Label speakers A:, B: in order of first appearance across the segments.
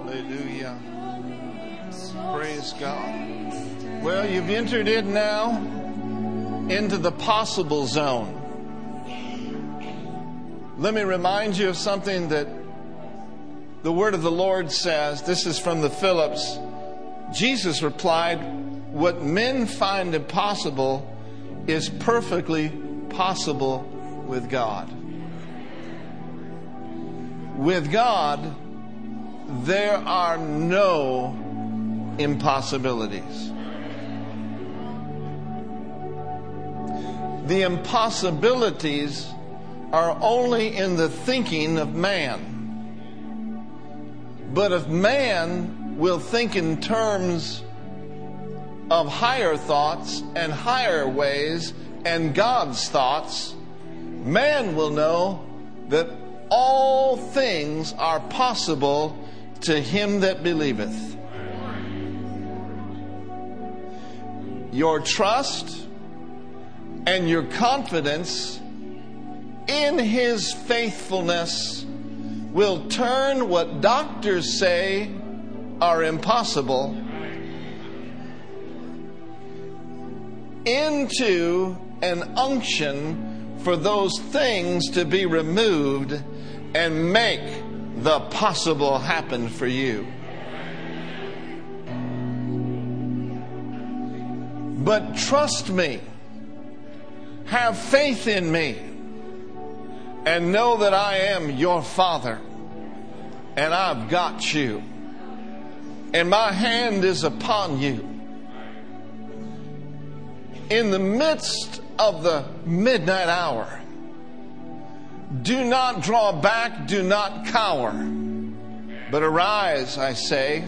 A: Hallelujah. Praise God. Well, you've entered in now into the possible zone. Let me remind you of something that the word of the Lord says. This is from the Phillips. Jesus replied, What men find impossible is perfectly possible with God. With God, there are no impossibilities. The impossibilities are only in the thinking of man. But if man will think in terms of higher thoughts and higher ways and God's thoughts, man will know that all things are possible to him that believeth. Your trust and your confidence in his faithfulness will turn what doctors say are impossible into an unction for those things to be removed and make the possible happen for you. But trust me, have faith in me, and know that I am your Father, and I've got you, and my hand is upon you. In the midst of the midnight hour, do not draw back, do not cower, but arise, I say,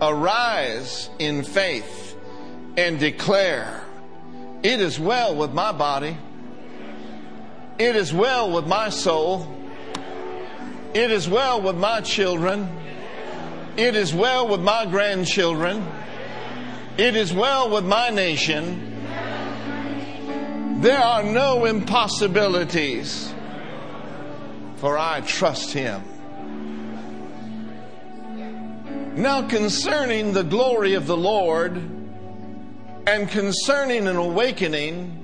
A: arise in faith and declare, It is well with my body, it is well with my soul, it is well with my children, it is well with my grandchildren, it is well with my nation. There are no impossibilities for I trust him. Now, concerning the glory of the Lord, and concerning an awakening,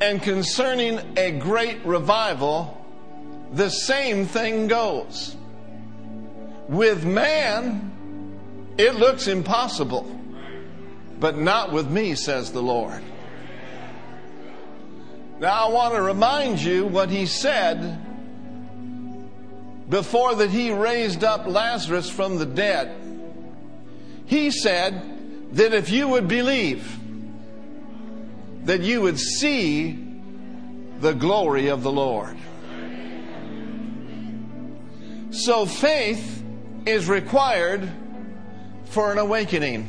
A: and concerning a great revival, the same thing goes. With man, it looks impossible, but not with me, says the Lord. Now, I want to remind you what he said before that he raised up Lazarus from the dead. He said that if you would believe, that you would see the glory of the Lord. So faith is required for an awakening.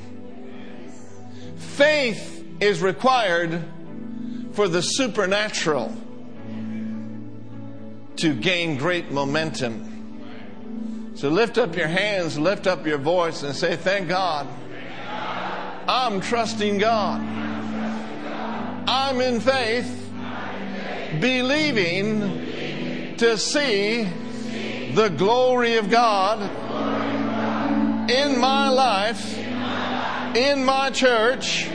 A: Faith is required for the supernatural to gain great momentum. So lift up your hands, lift up your voice, and say, Thank God. I'm trusting God. I'm in faith, believing to see the glory of God in my life, in my church,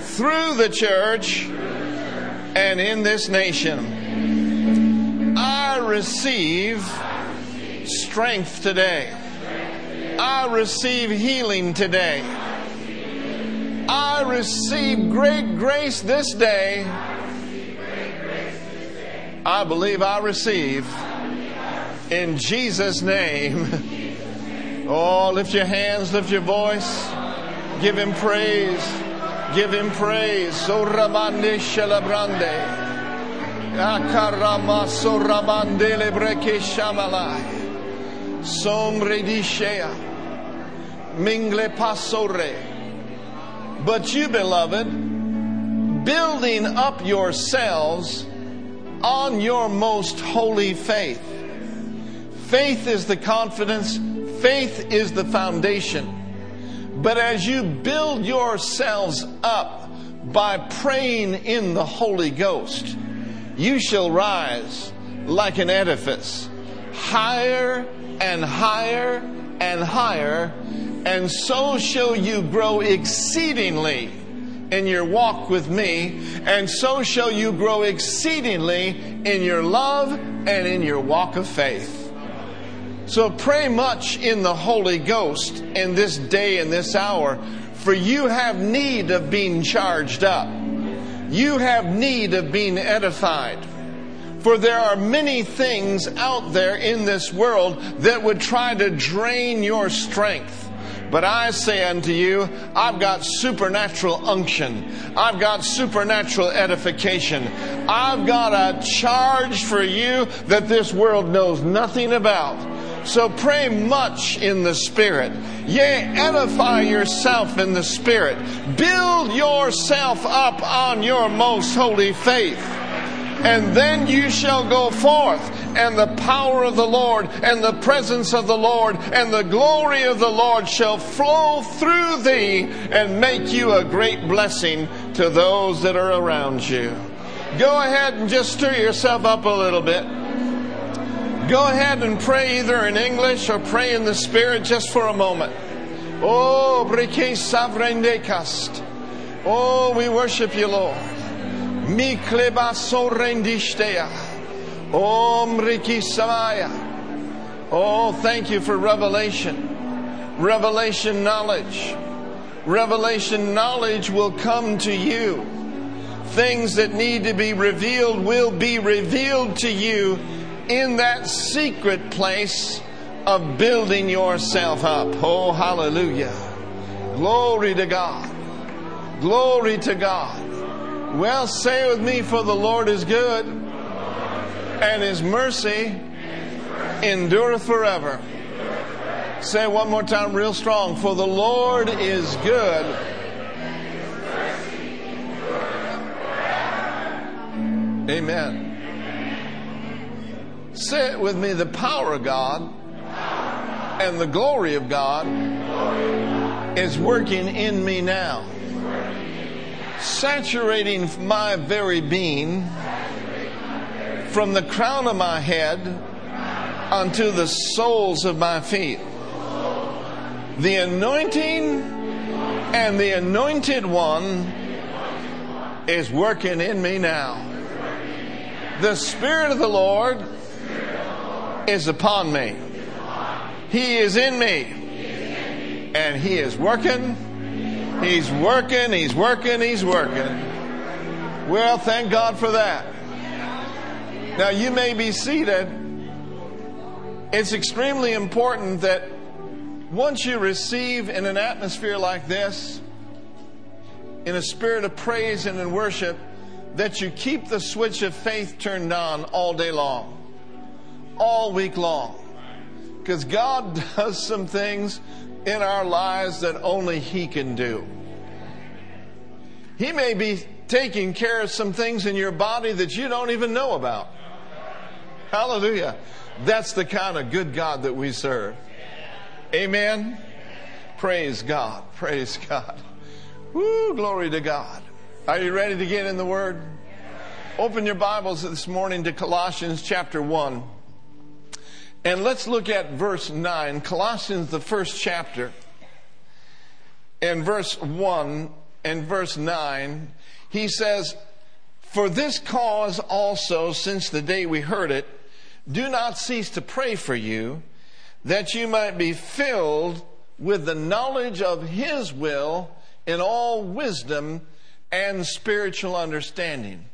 A: through the church, and in this nation. I receive strength today. I receive healing today. I receive great grace this day. I believe I receive in Jesus' name. Oh, lift your hands, lift your voice. Give him praise. Give him praise. So. Sombre di Shea, Mingle Pasore. But you, beloved, building up yourselves on your most holy faith. Faith is the confidence, faith is the foundation. But as you build yourselves up by praying in the Holy Ghost, you shall rise like an edifice, higher and higher and higher, and so shall you grow exceedingly in your walk with me, and so shall you grow exceedingly in your love and in your walk of faith. So pray much in the Holy Ghost in this day and this hour, for you have need of being charged up. You have need of being edified. For there are many things out there in this world that would try to drain your strength. But I say unto you, I've got supernatural unction. I've got supernatural edification. I've got a charge for you that this world knows nothing about. So pray much in the Spirit. Yea, edify yourself in the Spirit. Build yourself up on your most holy faith and then you shall go forth, and the power of the Lord, and the presence of the Lord, and the glory of the Lord shall flow through thee, and make you a great blessing to those that are around you. Go ahead and just stir yourself up a little bit. Go ahead and pray either in English or pray in the Spirit just for a moment. Oh, brike savrendekast. Oh, we worship you, Lord. Mi kleba sorendishtea. Omriki samaya. Oh, thank you for revelation. Revelation knowledge. Revelation knowledge will come to you. Things that need to be revealed will be revealed to you in that secret place of building yourself up. Oh, hallelujah. Glory to God. Glory to God. Well, say with me, for the Lord is good, and his mercy endureth forever. Say it one more time, real strong. For the Lord is good. Amen. Say it with me the power of God and the glory of God is working in me now saturating my very being from the crown of my head unto the soles of my feet. The anointing and the anointed one is working in me now. The Spirit of the Lord is upon me. He is in me. And He is working He's working, he's working, he's working. Well, thank God for that. Now, you may be seated. It's extremely important that once you receive in an atmosphere like this, in a spirit of praise and in worship, that you keep the switch of faith turned on all day long, all week long. Because God does some things in our lives that only He can do. He may be taking care of some things in your body that you don't even know about. Hallelujah. That's the kind of good God that we serve. Amen. Praise God. Praise God. Woo, glory to God. Are you ready to get in the Word? Open your Bibles this morning to Colossians chapter 1. And let's look at verse 9. Colossians, the first chapter. And verse 1 and verse 9, he says, For this cause also, since the day we heard it, do not cease to pray for you, that you might be filled with the knowledge of his will in all wisdom and spiritual understanding.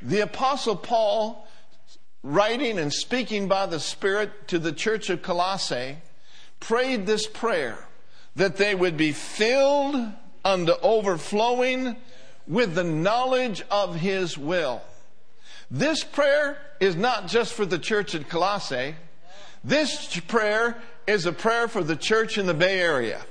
A: The Apostle Paul writing and speaking by the Spirit to the church of Colossae, prayed this prayer that they would be filled unto overflowing with the knowledge of His will. This prayer is not just for the church at Colossae. This prayer is a prayer for the church in the Bay Area.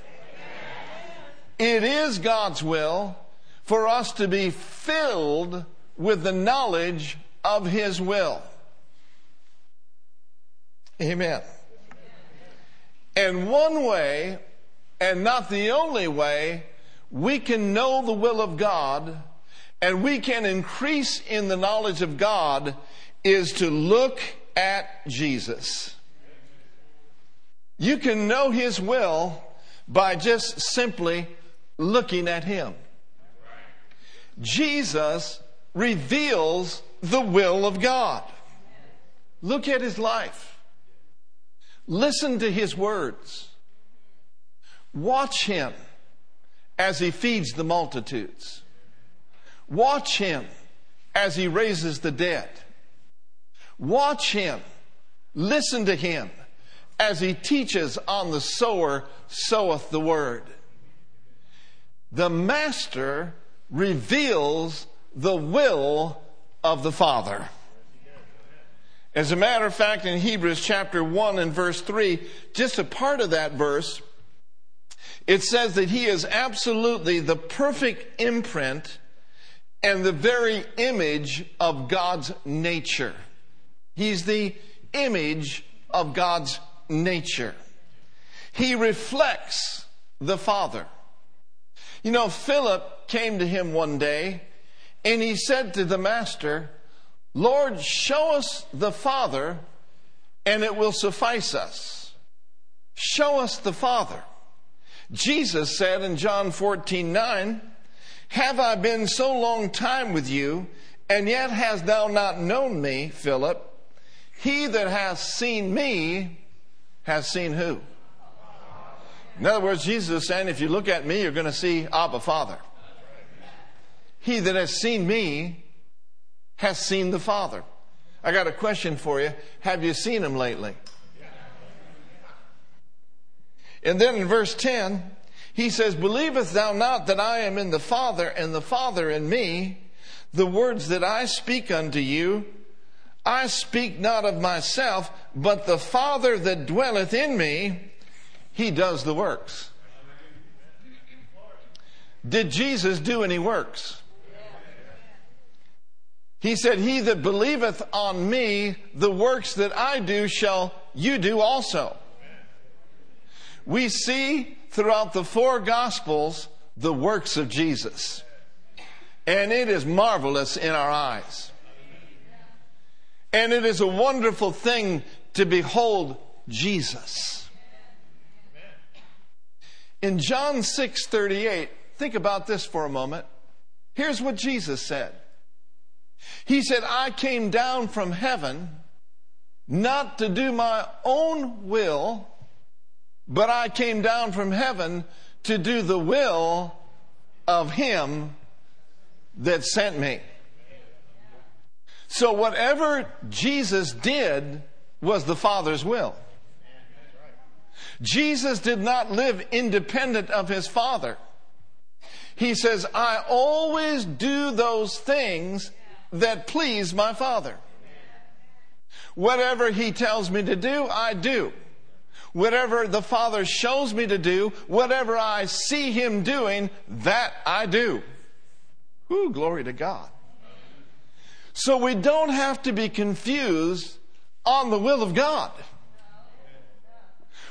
A: It is God's will for us to be filled with the knowledge of His will. Amen. And one way, and not the only way, we can know the will of God and we can increase in the knowledge of God is to look at Jesus. You can know His will by just simply looking at Him. Jesus reveals the will of God. Look at His life. Listen to His words. Watch Him as He feeds the multitudes. Watch Him as He raises the dead. Watch Him. Listen to Him as he teaches on the sower soweth the word. The master reveals the will of the Father. As a matter of fact, in Hebrews chapter 1 and verse 3, just a part of that verse, it says that he is absolutely the perfect imprint and the very image of God's nature. He's the image of God's nature. He reflects the Father. You know, Philip came to him one day and he said to the Master, Lord, show us the Father and it will suffice us. Show us the Father. Jesus said in John 14, 9, Have I been so long time with you, and yet hast thou not known me, Philip? He that hath seen me has seen who? In other words, Jesus is saying, if you look at me, you're going to see Abba Father. He that has seen me has seen the Father. I got a question for you. Have you seen him lately? And then in verse 10, he says, Believest thou not that I am in the Father and the Father in me? The words that I speak unto you, I speak not of myself, but the Father that dwelleth in me, he does the works. Did Jesus do any works? He said, He that believeth on me, the works that I do shall you do also. We see throughout the four Gospels the works of Jesus. And it is marvelous in our eyes. And it is a wonderful thing to behold Jesus. In John 6 38, think about this for a moment. Here's what Jesus said He said, I came down from heaven not to do my own will, but I came down from heaven to do the will of Him that sent me. So whatever Jesus did was the Father's will. Jesus did not live independent of his Father. He says, I always do those things that please my Father. Whatever he tells me to do, I do. Whatever the Father shows me to do, whatever I see him doing, that I do. Ooh, glory to God. So we don't have to be confused on the will of God.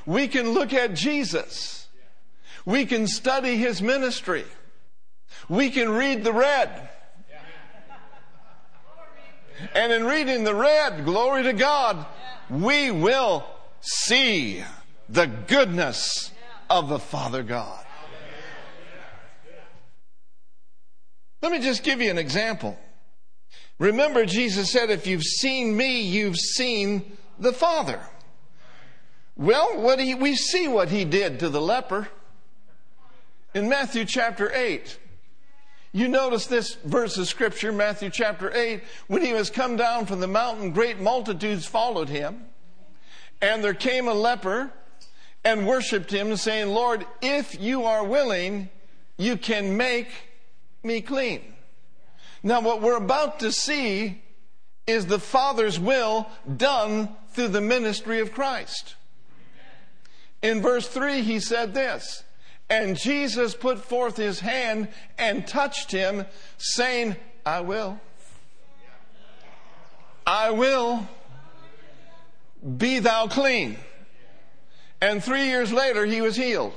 A: We can look at Jesus. We can study his ministry. We can read the red. And in reading the red, glory to God, we will see the goodness of the Father God. Let me just give you an example. Remember, Jesus said, if you've seen me, you've seen the Father. Well, what he, we see what he did to the leper in Matthew chapter 8. You notice this verse of scripture, Matthew chapter 8, when he was come down from the mountain, great multitudes followed him. And there came a leper and worshiped him, saying, Lord, if you are willing, you can make me clean. Now, what we're about to see is the Father's will done through the ministry of Christ. In verse 3, he said this And Jesus put forth his hand and touched him, saying, I will. I will. Be thou clean. And three years later, he was healed.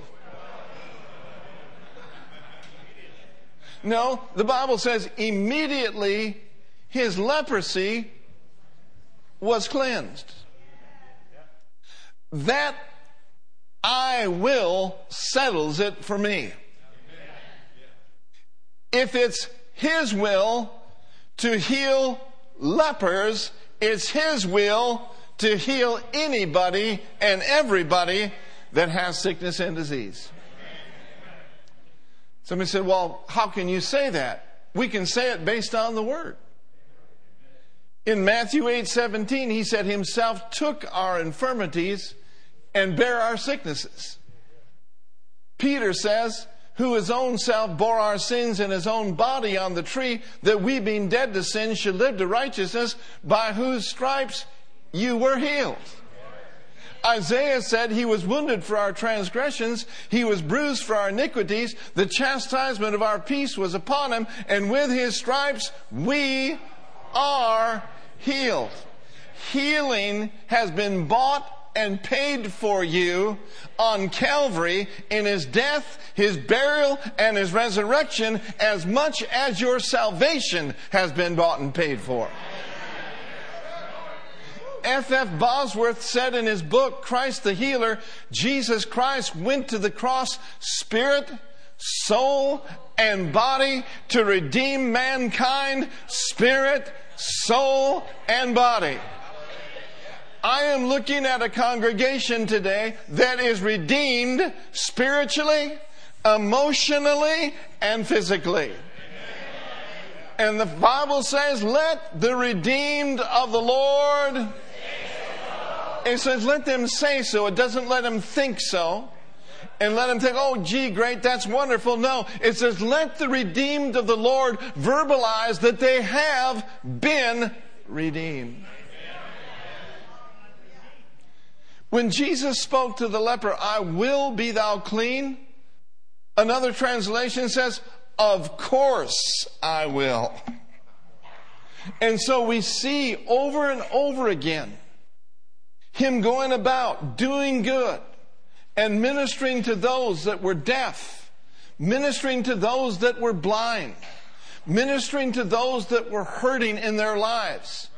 A: No, the Bible says immediately his leprosy was cleansed. That I will settles it for me. If it's His will to heal lepers, it's His will to heal anybody and everybody that has sickness and disease. Somebody said, Well, how can you say that? We can say it based on the Word. In Matthew 8 17, he said, Himself took our infirmities and bear our sicknesses. Peter says, who his own self bore our sins in his own body on the tree, that we being dead to sin should live to righteousness, by whose stripes you were healed. Isaiah said he was wounded for our transgressions, he was bruised for our iniquities, the chastisement of our peace was upon him, and with his stripes we are healed. Healing has been bought and paid for you on Calvary in his death, his burial, and his resurrection as much as your salvation has been bought and paid for. F. F. Bosworth said in his book, Christ the Healer, Jesus Christ went to the cross spirit, soul, and body to redeem mankind, spirit, soul, and body. I am looking at a congregation today that is redeemed spiritually, emotionally, and physically. And the Bible says, let the redeemed of the Lord it says, let them say so. It doesn't let them think so. And let them think, oh, gee, great, that's wonderful. No, it says, let the redeemed of the Lord verbalize that they have been redeemed. When Jesus spoke to the leper, I will be thou clean, another translation says, of course I will. And so we see over and over again him going about doing good and ministering to those that were deaf, ministering to those that were blind, ministering to those that were hurting in their lives,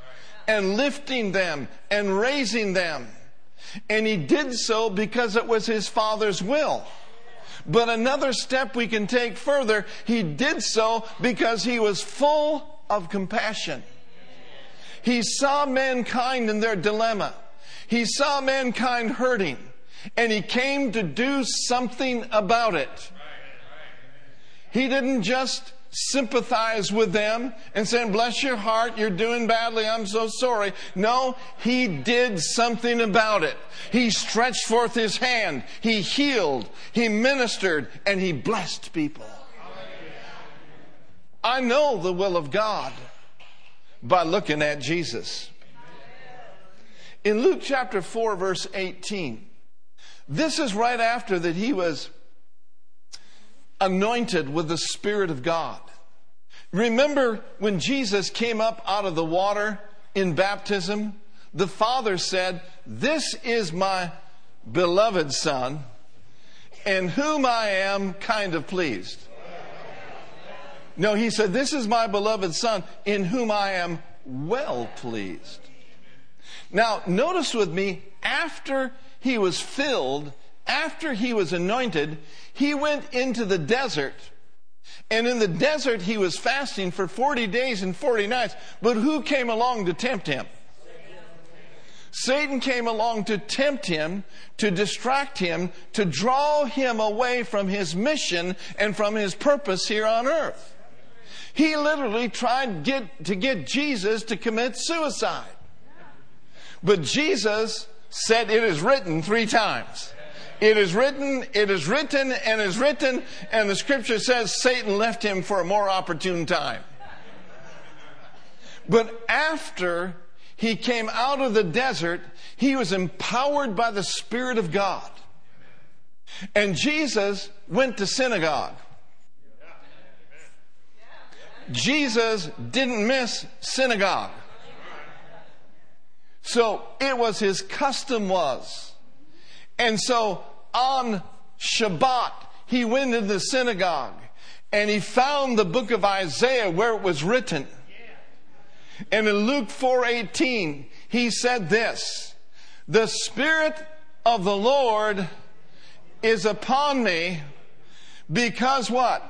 A: and lifting them and raising them. And he did so because it was his Father's will. But another step we can take further, he did so because he was full of compassion. He saw mankind in their dilemma. He saw mankind hurting and he came to do something about it. He didn't just sympathize with them and saying, bless your heart, you're doing badly, I'm so sorry. No, he did something about it. He stretched forth his hand, he healed, he ministered, and he blessed people. I know the will of God by looking at Jesus. In Luke chapter 4, verse 18, this is right after that he was anointed with the Spirit of God. Remember when Jesus came up out of the water in baptism? The Father said, This is my beloved Son, in whom I am kind of pleased. No, he said, This is my beloved Son, in whom I am well pleased. Now, notice with me, after he was filled, after he was anointed, he went into the desert. And in the desert, he was fasting for 40 days and 40 nights. But who came along to tempt him? Satan came along to tempt him, to distract him, to draw him away from his mission and from his purpose here on earth. He literally tried get, to get Jesus to commit suicide. But Jesus said, It is written three times. It is written, it is written, and is written, and the scripture says Satan left him for a more opportune time. But after he came out of the desert, he was empowered by the Spirit of God. And Jesus went to synagogue. Jesus didn't miss synagogue. So it was his custom was. And so on Shabbat, he went into the synagogue and he found the book of Isaiah where it was written. And in Luke 4:18, he said this, "The spirit of the Lord is upon me because what?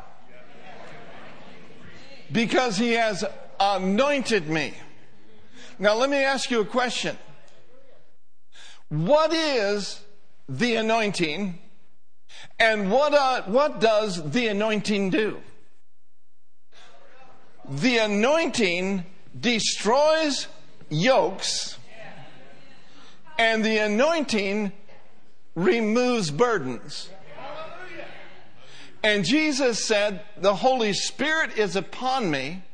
A: Because he has anointed me. Now let me ask you a question. What is the anointing and what, uh, what does the anointing do? The anointing destroys yokes and the anointing removes burdens. And Jesus said, The Holy Spirit is upon me,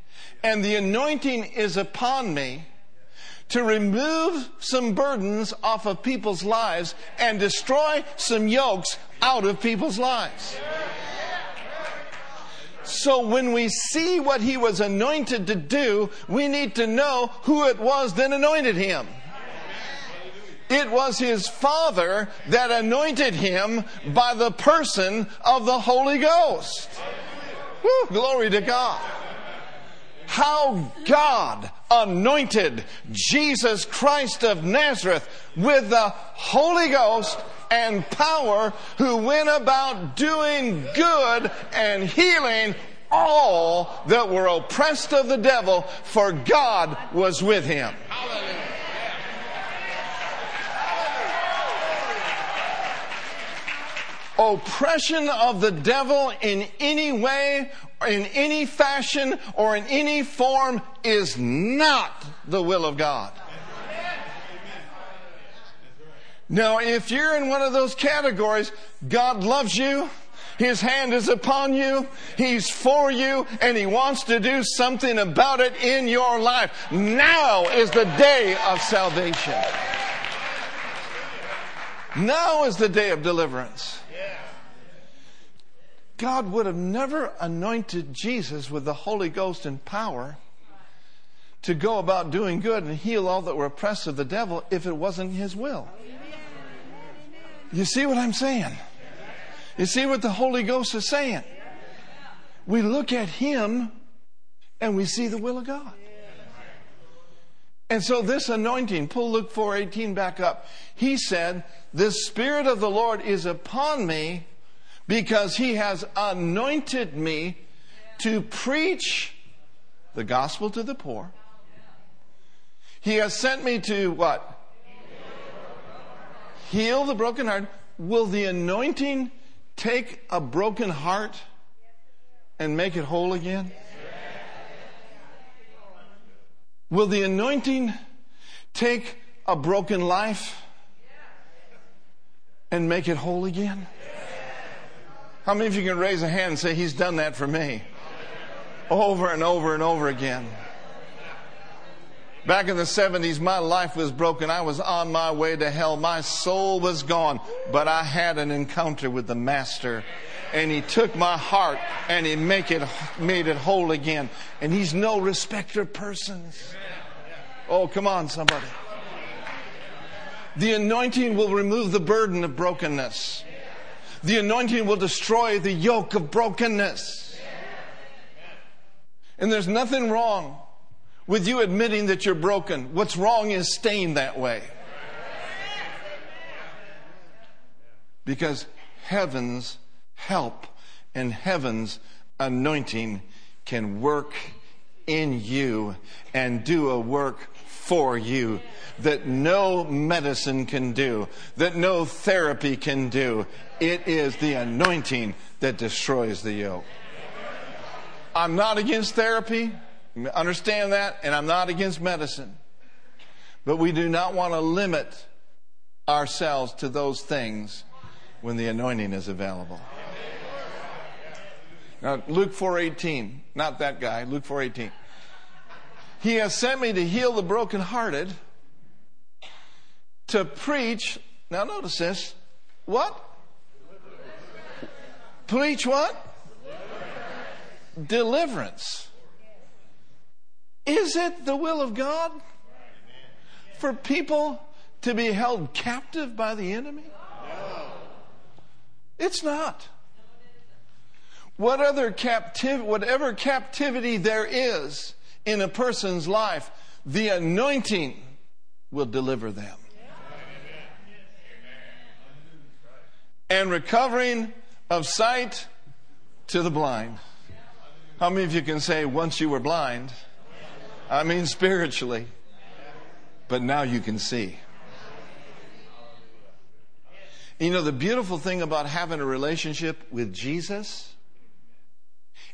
A: and the anointing is upon me to remove some burdens off of people's lives and destroy some yokes out of people's lives. So when we see what he was anointed to do, we need to know who it was that anointed him. It was his Father that anointed him by the person of the Holy Ghost. Woo, glory to God. How God anointed Jesus Christ of Nazareth with the Holy Ghost and power, who went about doing good and healing all that were oppressed of the devil, for God was with him. Hallelujah. Oppression of the devil in any way, in any fashion, or in any form is not the will of God. Now, if you're in one of those categories, God loves you, His hand is upon you, He's for you, and He wants to do something about it in your life. Now is the day of salvation. Now is the day of deliverance. God would have never anointed Jesus with the Holy Ghost and power to go about doing good and heal all that were oppressed of the devil if it wasn't His will. You see what I'm saying? You see what the Holy Ghost is saying? We look at Him and we see the will of God. And so this anointing, pull Luke 4:18 back up. He said, "The spirit of the Lord is upon me because he has anointed me to preach the gospel to the poor. He has sent me to what? Heal the broken heart. Will the anointing take a broken heart and make it whole again? Will the anointing take a broken life and make it whole again? How many of you can raise a hand and say, He's done that for me? Over and over and over again. Back in the 70s, my life was broken. I was on my way to hell. My soul was gone. But I had an encounter with the Master. And He took my heart and He make it, made it whole again. And He's no respecter of persons. Oh, come on, somebody. The anointing will remove the burden of brokenness. The anointing will destroy the yoke of brokenness. And there's nothing wrong with you admitting that you're broken. What's wrong is staying that way. Because heaven's help and heaven's anointing can work in you and do a work for you that no medicine can do, that no therapy can do. It is the anointing that destroys the yoke. I'm not against therapy, understand that, and I'm not against medicine. But we do not want to limit ourselves to those things when the anointing is available. Now, Luke 4:18, not that guy, Luke 4:18. He has sent me to heal the brokenhearted, to preach. Now, notice this. What? Preach what? Deliverance. Is it the will of God for people to be held captive by the enemy? No. It's not. What other captiv- whatever captivity there is, in a person's life, the anointing will deliver them. and recovering of sight to the blind. How many of you can say, once you were blind? I mean, spiritually. But now you can see. You know, the beautiful thing about having a relationship with Jesus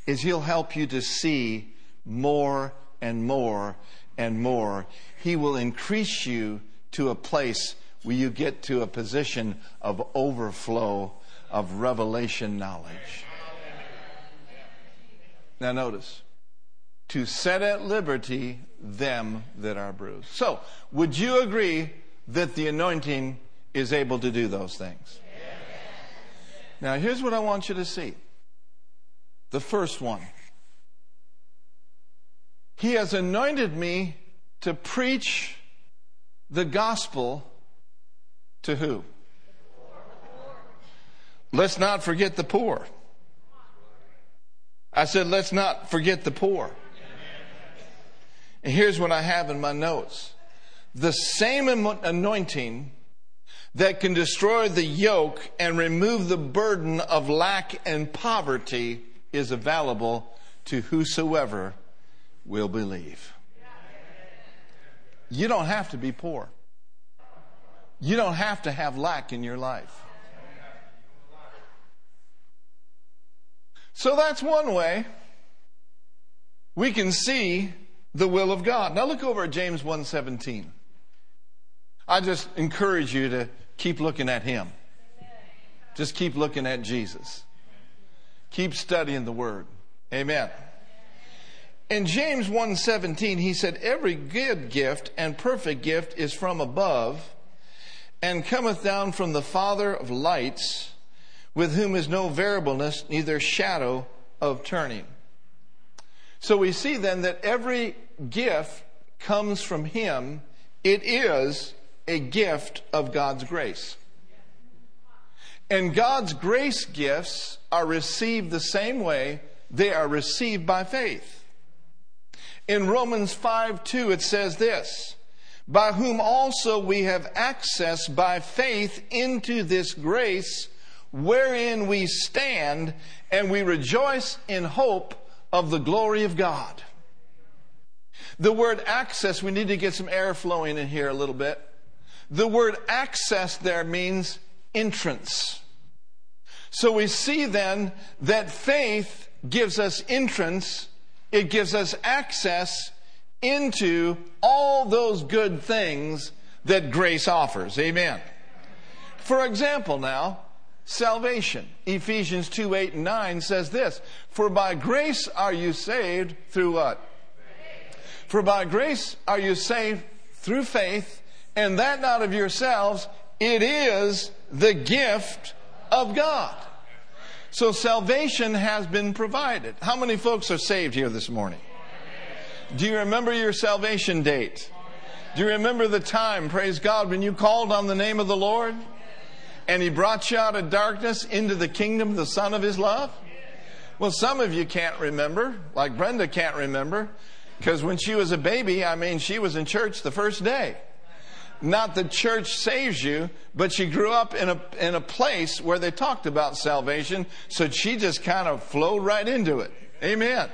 A: is He'll help you to see more and more and more. He will increase you to a place where you get to a position of overflow of revelation knowledge. Now, notice to set at liberty them that are bruised. So, would you agree that the anointing is able to do those things? Now, here's what I want you to see. The first one He has anointed me to preach the gospel to who? Let's not forget the poor. I said, let's not forget the poor. And here's what I have in my notes the same anointing that can destroy the yoke and remove the burden of lack and poverty is available to whosoever will believe. You don't have to be poor. You don't have to have lack in your life. So that's one way we can see the will of God. Now look over at James 1:17. I just encourage you to keep looking at him. Just keep looking at Jesus. Keep studying the word. Amen. In James 1:17 he said every good gift and perfect gift is from above and cometh down from the father of lights with whom is no variableness neither shadow of turning. So we see then that every gift comes from him. It is a gift of God's grace. And God's grace gifts are received the same way they are received by faith. In Romans 5 2, it says this By whom also we have access by faith into this grace wherein we stand, and we rejoice in hope of the glory of God. The word access, we need to get some air flowing in here a little bit. The word access there means entrance. So we see then that faith gives us entrance it gives us access into all those good things that grace offers. Amen. For example, now, salvation. Ephesians 2 8 and 9 says this For by grace are you saved through what? For by grace are you saved through faith, and that not of yourselves, it is the gift of God. So salvation has been provided. How many folks are saved here this morning? Do you remember your salvation date? Do you remember the time, praise God, when you called on the name of the Lord and He brought you out of darkness into the kingdom of the Son of His love? Well, some of you can't remember, like Brenda can't remember, because when she was a baby, I mean, she was in church the first day not the church saves you, but she grew up in a, in a place where they talked about salvation, so she just kind of flowed right into it. Amen.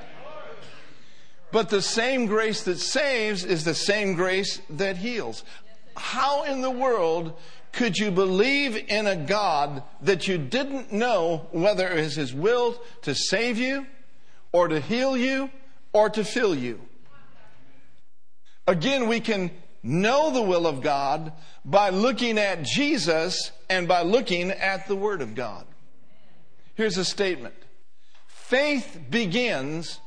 A: But the same grace that saves is the same grace that heals. How in the world could you believe in a God that you didn't know whether it was His will to save you, or to heal you, or to fill you? Again, we can know the will of God by looking at Jesus and by looking at the Word of God. Here's a statement Faith begins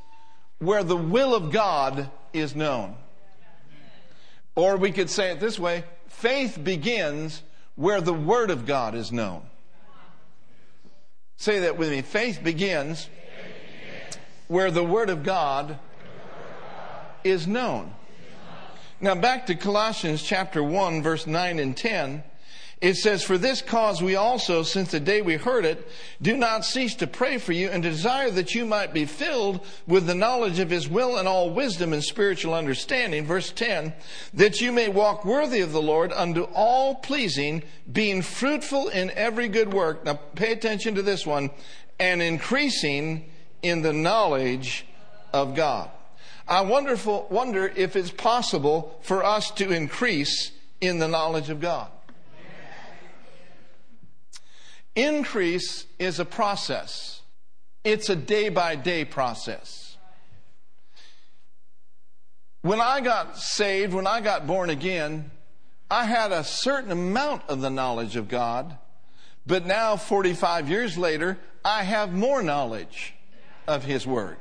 A: where the will of God is known. Or we could say it this way faith begins where the Word of God is known. Say that with me. Faith begins where the Word of God is known. Now, back to Colossians chapter 1, verse 9 and 10. It says, For this cause we also, since the day we heard it, do not cease to pray for you and desire that you might be filled with the knowledge of his will and all wisdom and spiritual understanding. Verse 10, that you may walk worthy of the Lord unto all pleasing, being fruitful in every good work. Now pay attention to this one, and increasing in the knowledge of God. I wonderful, wonder if it's possible for us to increase in the knowledge of God. Increase is a process. It's a day by day process. When I got saved, when I got born again, I had a certain amount of the knowledge of God, but now, 45 years later, I have more knowledge of His Word.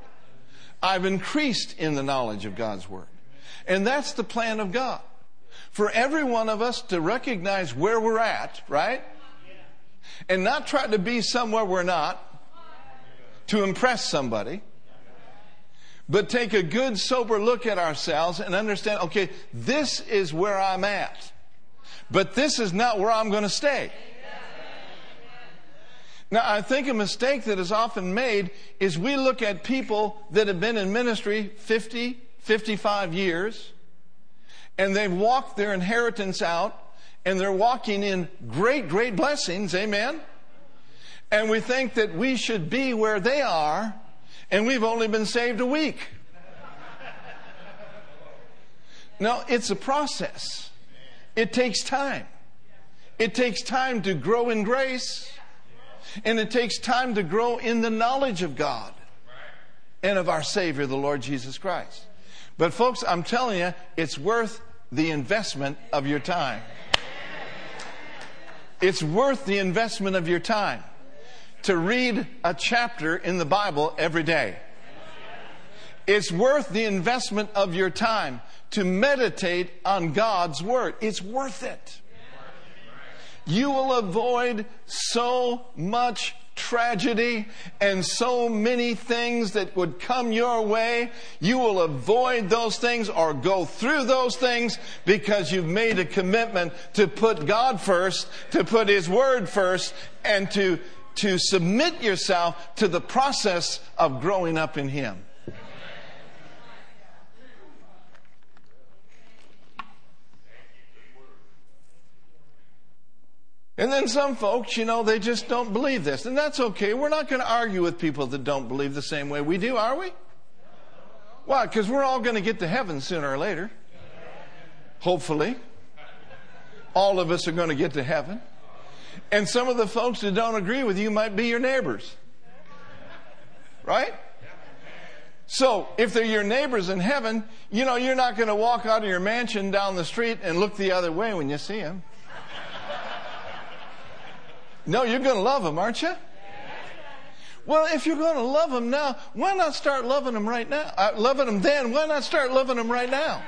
A: I've increased in the knowledge of God's Word. And that's the plan of God. For every one of us to recognize where we're at, right? and not try to be somewhere we're not to impress somebody, but take a good, sober look at ourselves and understand okay, this is where I'm at, but this is not where I'm going to stay. Now, I think a mistake that is often made is we look at people that have been in ministry 50, 55 years, and they've walked their inheritance out and they're walking in great, great blessings. Amen. And we think that we should be where they are, and we've only been saved a week. No, it's a process. It takes time. It takes time to grow in grace, and it takes time to grow in the knowledge of God and of our Savior, the Lord Jesus Christ. But, folks, I'm telling you, it's worth the investment of your time. It's worth the investment of your time to read a chapter in the Bible every day. It's worth the investment of your time to meditate on God's Word. It's worth it. You will avoid so much tragedy and so many things that would come your way, you will avoid those things or go through those things because you've made a commitment to put God first, to put His Word first, and to, to submit yourself to the process of growing up in Him. And then some folks, you know, they just don't believe this. And that's okay. We're not going to argue with people that don't believe the same way we do, are we? Why? Because we're all going to get to heaven sooner or later. Hopefully. All of us are going to get to heaven. And some of the folks that don't agree with you might be your neighbors. Right? So, if they're your neighbors in heaven, you know, you're not going to walk out of your mansion down the street and look the other way when you see them. No, you're going to love them, aren't you? Well, if you're going to love them now, why not start loving them right now? Uh, loving them then, why not start loving them right now?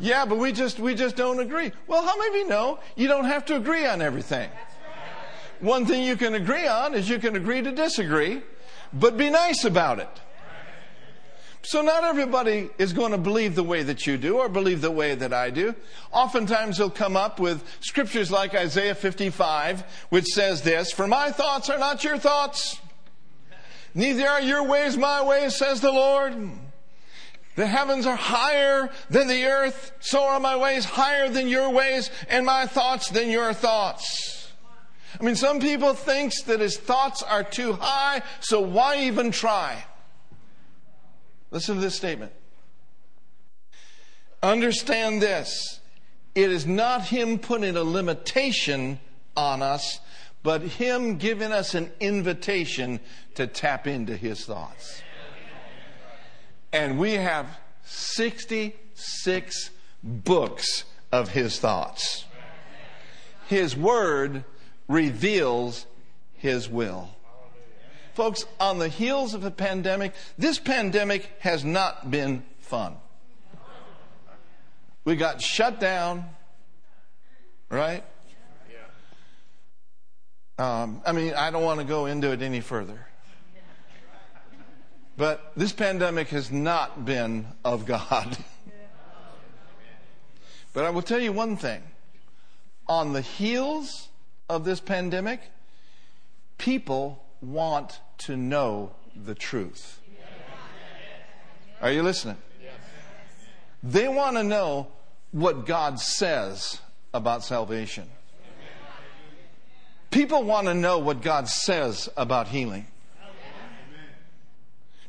A: Yeah, but we just we just don't agree. Well, how many of you know you don't have to agree on everything? One thing you can agree on is you can agree to disagree, but be nice about it. So not everybody is going to believe the way that you do or believe the way that I do. Oftentimes they'll come up with scriptures like Isaiah 55, which says this, For my thoughts are not your thoughts, neither are your ways my ways, says the Lord. The heavens are higher than the earth, so are my ways higher than your ways, and my thoughts than your thoughts. I mean, some people think that his thoughts are too high, so why even try? Listen to this statement. Understand this. It is not Him putting a limitation on us, but Him giving us an invitation to tap into His thoughts. And we have 66 books of His thoughts. His Word reveals His will. Folks, on the heels of a pandemic, this pandemic has not been fun. We got shut down, right? Um, I mean, I don't want to go into it any further. But this pandemic has not been of God. but I will tell you one thing on the heels of this pandemic, people want to know the truth. Are you listening? They want to know what God says about salvation. People want to know what God says about healing.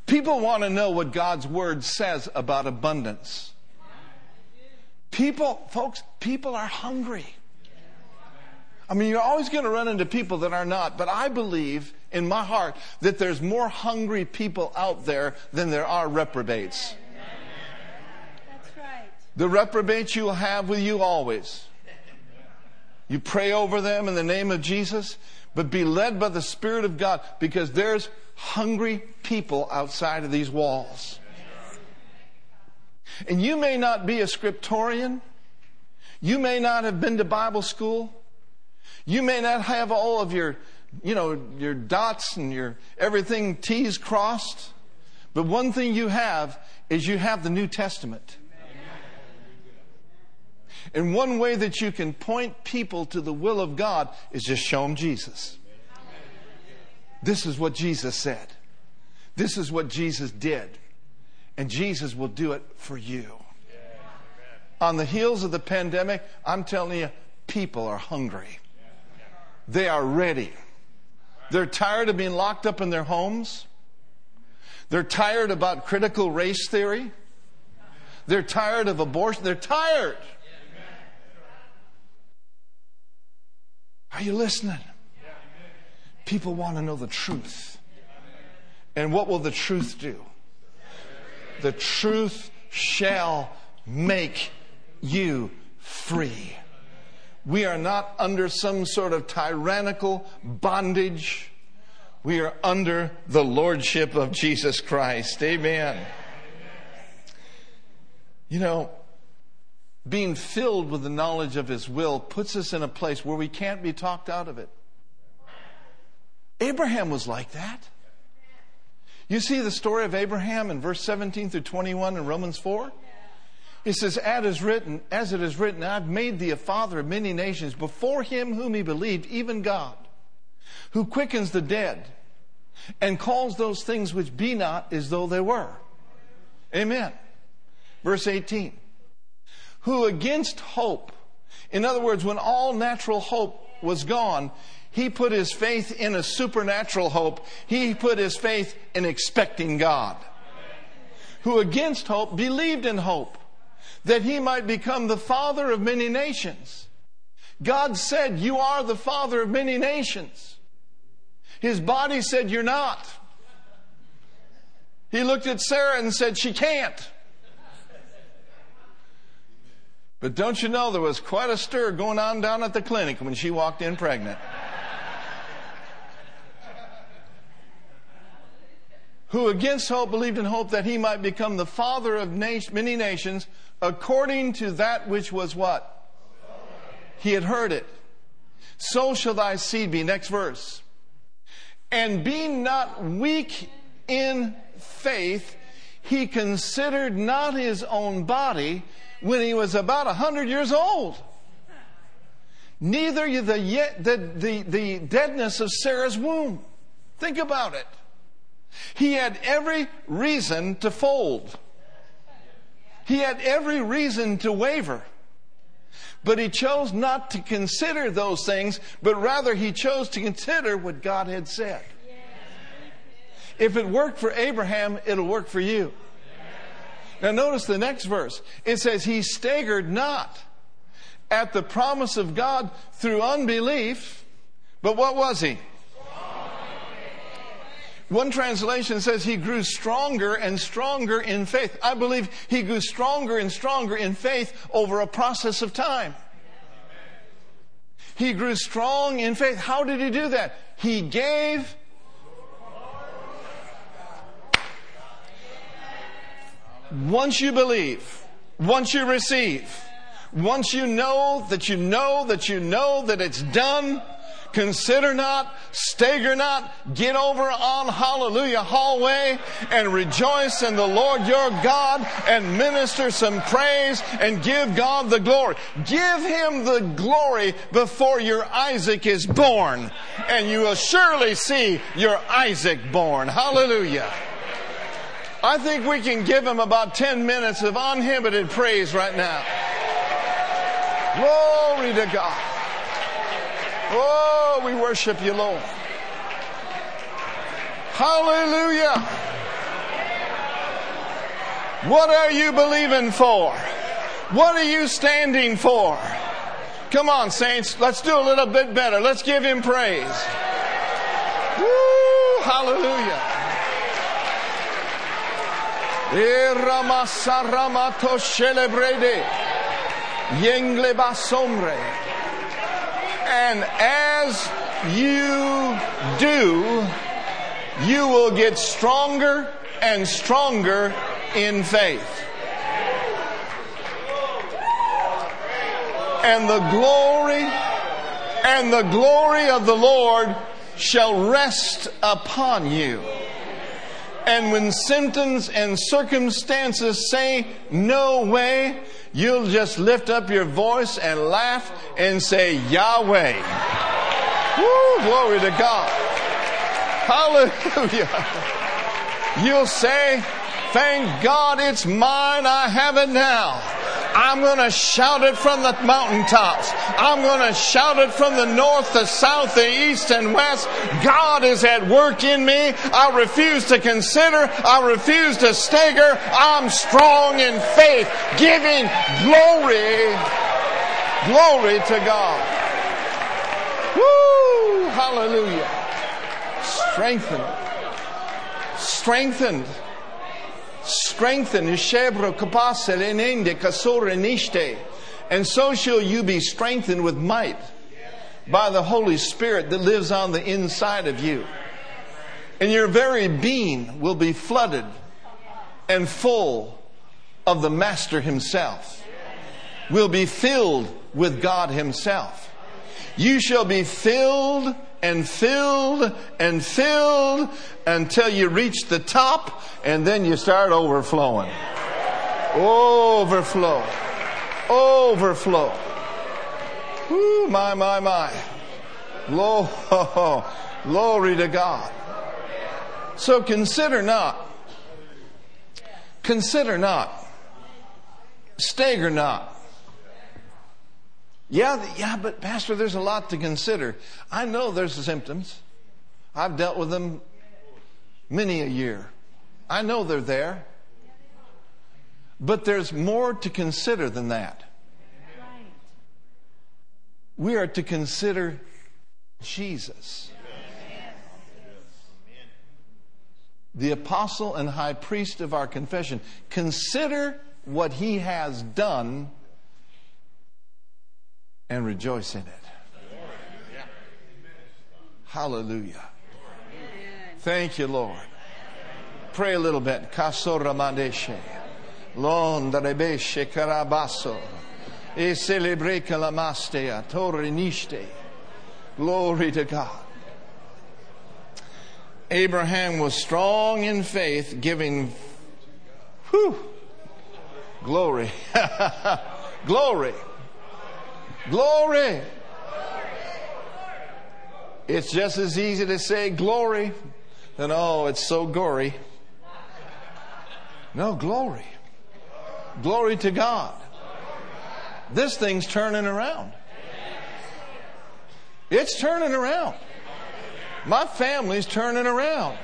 A: People want to know what God's word says about abundance. People, folks, people are hungry. I mean, you're always going to run into people that are not, but I believe in my heart that there's more hungry people out there than there are reprobates.
B: That's right.
A: The reprobates you will have with you always. You pray over them in the name of Jesus, but be led by the Spirit of God because there's hungry people outside of these walls. And you may not be a scriptorian. You may not have been to Bible school. You may not have all of your, you know, your dots and your everything T's crossed. But one thing you have is you have the New Testament. And one way that you can point people to the will of God is just show them Jesus. This is what Jesus said. This is what Jesus did. And Jesus will do it for you. On the heels of the pandemic, I'm telling you, people are hungry. They are ready. They're tired of being locked up in their homes. They're tired about critical race theory. They're tired of abortion. They're tired. Are you listening? People want to know the truth. And what will the truth do? The truth shall make you free. We are not under some sort of tyrannical bondage. We are under the lordship of Jesus Christ. Amen. You know, being filled with the knowledge of His will puts us in a place where we can't be talked out of it. Abraham was like that. You see the story of Abraham in verse 17 through 21 in Romans 4? He says, as is written, as it is written, I've made thee a father of many nations before him whom he believed, even God, who quickens the dead and calls those things which be not as though they were. Amen. Verse 18. Who against hope, in other words, when all natural hope was gone, he put his faith in a supernatural hope. He put his faith in expecting God. Who against hope believed in hope that he might become the father of many nations. God said, You are the father of many nations. His body said, You're not. He looked at Sarah and said, She can't. But don't you know there was quite a stir going on down at the clinic when she walked in pregnant? Who against hope believed in hope that he might become the father of many nations according to that which was what? He had heard it. So shall thy seed be. Next verse. And being not weak in faith, he considered not his own body when he was about a hundred years old. Neither the, the, the, the deadness of Sarah's womb. Think about it. He had every reason to fold. He had every reason to waver. But he chose not to consider those things, but rather he chose to consider what God had said. If it worked for Abraham, it'll work for you. Now, notice the next verse. It says, He staggered not at the promise of God through unbelief, but what was he? One translation says he grew stronger and stronger in faith. I believe he grew stronger and stronger in faith over a process of time. He grew strong in faith. How did he do that? He gave. Once you believe, once you receive, once you know that you know that you know that it's done, consider not, stagger not, get over on Hallelujah Hallway and rejoice in the Lord your God and minister some praise and give God the glory. Give him the glory before your Isaac is born and you will surely see your Isaac born. Hallelujah. I think we can give him about 10 minutes of uninhibited praise right now. Glory to God. Oh, we worship you, Lord. Hallelujah. What are you believing for? What are you standing for? Come on, saints, let's do a little bit better. Let's give him praise. Woo, hallelujah. Yengle basombre. And as you do, you will get stronger and stronger in faith. And the glory and the glory of the Lord shall rest upon you. And when symptoms and circumstances say no way, you'll just lift up your voice and laugh and say Yahweh. Woo, glory to God. Hallelujah. You'll say, thank God it's mine. I have it now. I'm going to shout it from the mountaintops. I'm going to shout it from the north, the south, the east, and west. God is at work in me. I refuse to consider. I refuse to stagger. I'm strong in faith, giving glory, glory to God. Woo! Hallelujah. Strengthened. Strengthened strengthen Ishebro kapasel enende nishte. And so shall you be strengthened with might by the Holy Spirit that lives on the inside of you. And your very being will be flooded and full of the Master Himself. Will be filled with God Himself. You shall be filled and filled and filled until you reach the top and then you start overflowing. Overflow. Overflow. Ooh, my, my, my. Glory to God. So consider not, consider not, stagger not yeah, yeah, but Pastor, there's a lot to consider. I know there's the symptoms. I've dealt with them many a year. I know they're there. But there's more to consider than that. We are to consider Jesus. The apostle and high priest of our confession. Consider what he has done and rejoice in it. Hallelujah. Thank you, Lord. Pray a little bit. Kasora mandeshe. Londrebeshe karabaso. E celebre kalamastea. Torre niste. Glory to God. Abraham was strong in faith, giving whew, glory. glory Glory. It's just as easy to say glory than, oh, it's so gory. No, glory. Glory to God. This thing's turning around. It's turning around. My family's turning around.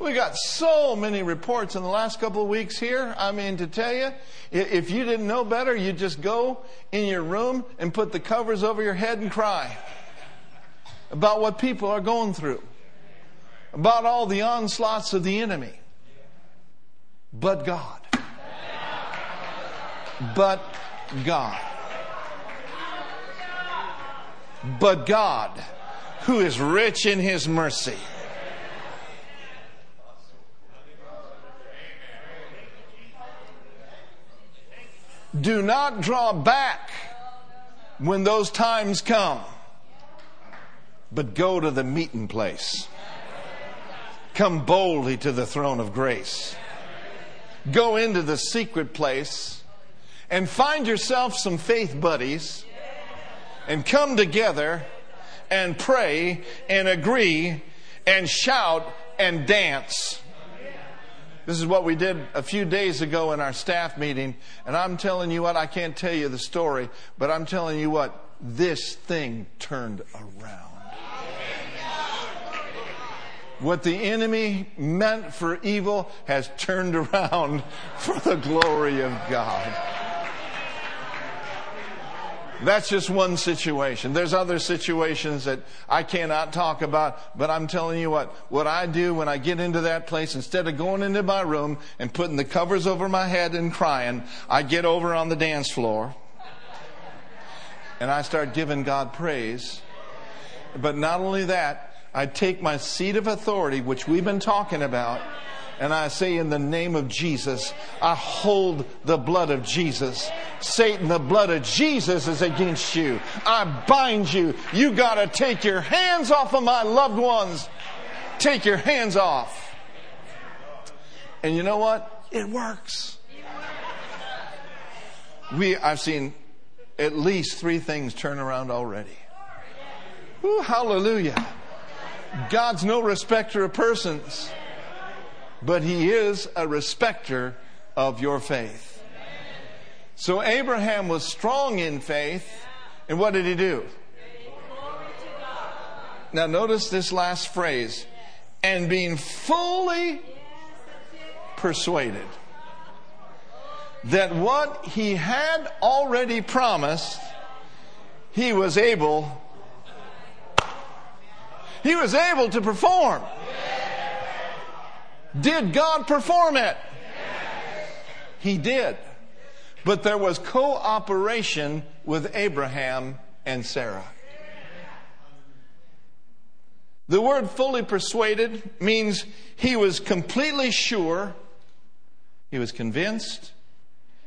A: We got so many reports in the last couple of weeks here. I mean, to tell you, if you didn't know better, you'd just go in your room and put the covers over your head and cry about what people are going through, about all the onslaughts of the enemy. But God. But God. But God, who is rich in his mercy Do not draw back when those times come. but go to the meeting place. Come boldly to the throne of grace. Go into the secret place and find yourself some faith buddies and come together and pray and agree and shout and dance. This is what we did a few days ago in our staff meeting. And I'm telling you what, I can't tell you the story, but I'm telling you what, this thing turned around. What the enemy meant for evil has turned around for the glory of God. That's just one situation. There's other situations that I cannot talk about, but I'm telling you what, what I do when I get into that place, instead of going into my room and putting the covers over my head and crying, I get over on the dance floor and I start giving God praise. But not only that, I take my seat of authority, which we've been talking about, and I say, in the name of Jesus, I hold the blood of Jesus. Satan, the blood of Jesus is against you. I bind you. You got to take your hands off of my loved ones. Take your hands off. And you know what? It works. We, I've seen at least three things turn around already. Ooh, hallelujah. God's no respecter of persons but he is a respecter of your faith. So Abraham was strong in faith, and what did he do? Now notice this last phrase, and being fully persuaded that what he had already promised, he was able he was able to perform. Did God perform it? Yes. He did. But there was cooperation with Abraham and Sarah. The word fully persuaded means he was completely sure, he was convinced,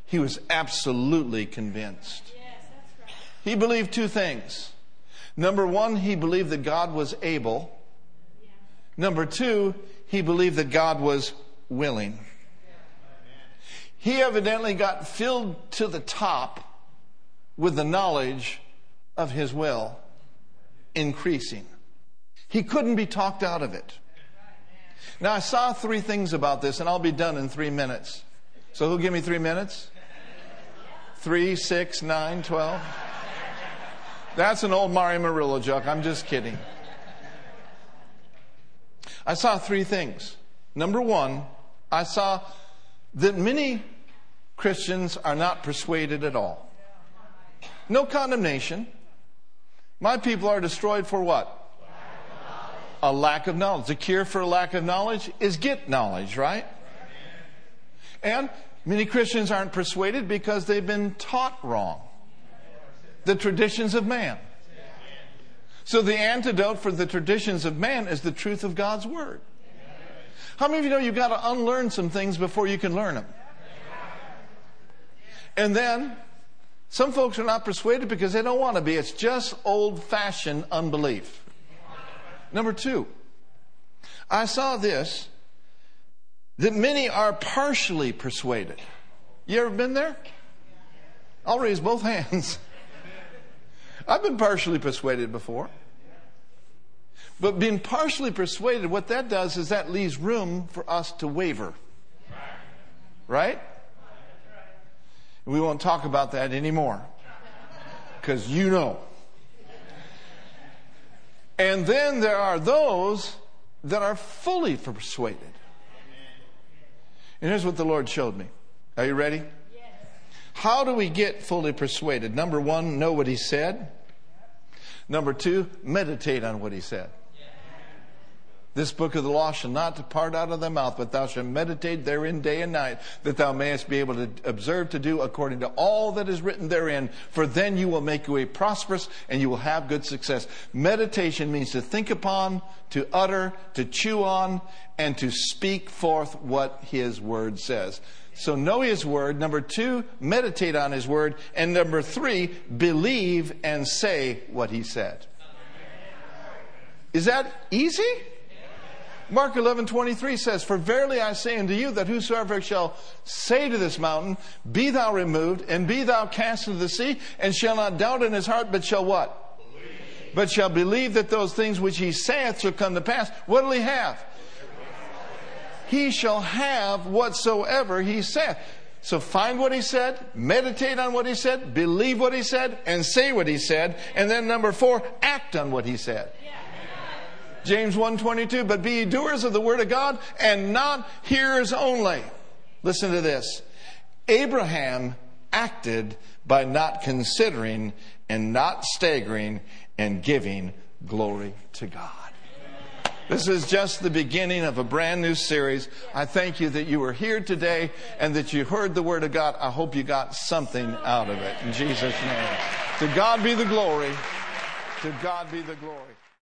A: he was absolutely convinced. He believed two things. Number one, he believed that God was able. Number two, he believed that God was willing. He evidently got filled to the top with the knowledge of his will increasing. He couldn't be talked out of it. Now, I saw three things about this, and I'll be done in three minutes. So, who'll give me three minutes? Three, six, nine, twelve. That's an old Mario Murillo joke. I'm just kidding. I saw three things. Number one, I saw that many Christians are not persuaded at all. No condemnation. My people are destroyed for what? a lack of knowledge. The cure for a lack of knowledge is get knowledge, right? And many Christians aren't persuaded because they've been taught wrong. The traditions of man. So the antidote for the traditions of man is the truth of God's Word. How many of you know you've got to unlearn some things before you can learn them? And then, some folks are not persuaded because they don't want to be. It's just old fashioned unbelief. Number two, I saw this that many are partially persuaded. You ever been there? I'll raise both hands. I've been partially persuaded before. But being partially persuaded, what that does is that leaves room for us to waver. Right? We won't talk about that anymore. Because you know. And then there are those that are fully persuaded. And here's what the Lord showed me. Are you ready? How do we get fully persuaded? Number one, know what he said. Number two, meditate on what he said. This book of the law shall not depart out of thy mouth, but thou shalt meditate therein day and night, that thou mayest be able to observe to do according to all that is written therein. For then you will make your way prosperous and you will have good success. Meditation means to think upon, to utter, to chew on, and to speak forth what his word says. So know his word. Number two, meditate on his word. And number three, believe and say what he said. Is that easy? Mark 11, 23 says, For verily I say unto you that whosoever shall say to this mountain, Be thou removed, and be thou cast into the sea, and shall not doubt in his heart, but shall what? Believe. But shall believe that those things which he saith shall come to pass. What will he have? He shall have whatsoever he saith. So find what he said, meditate on what he said, believe what he said, and say what he said. And then number four, act on what he said. James 1:22, but be ye doers of the word of God and not hearers only. Listen to this. Abraham acted by not considering and not staggering and giving glory to God. This is just the beginning of a brand new series. I thank you that you were here today and that you heard the Word of God. I hope you got something out of it. In Jesus' name. To God be the glory. To God be the glory.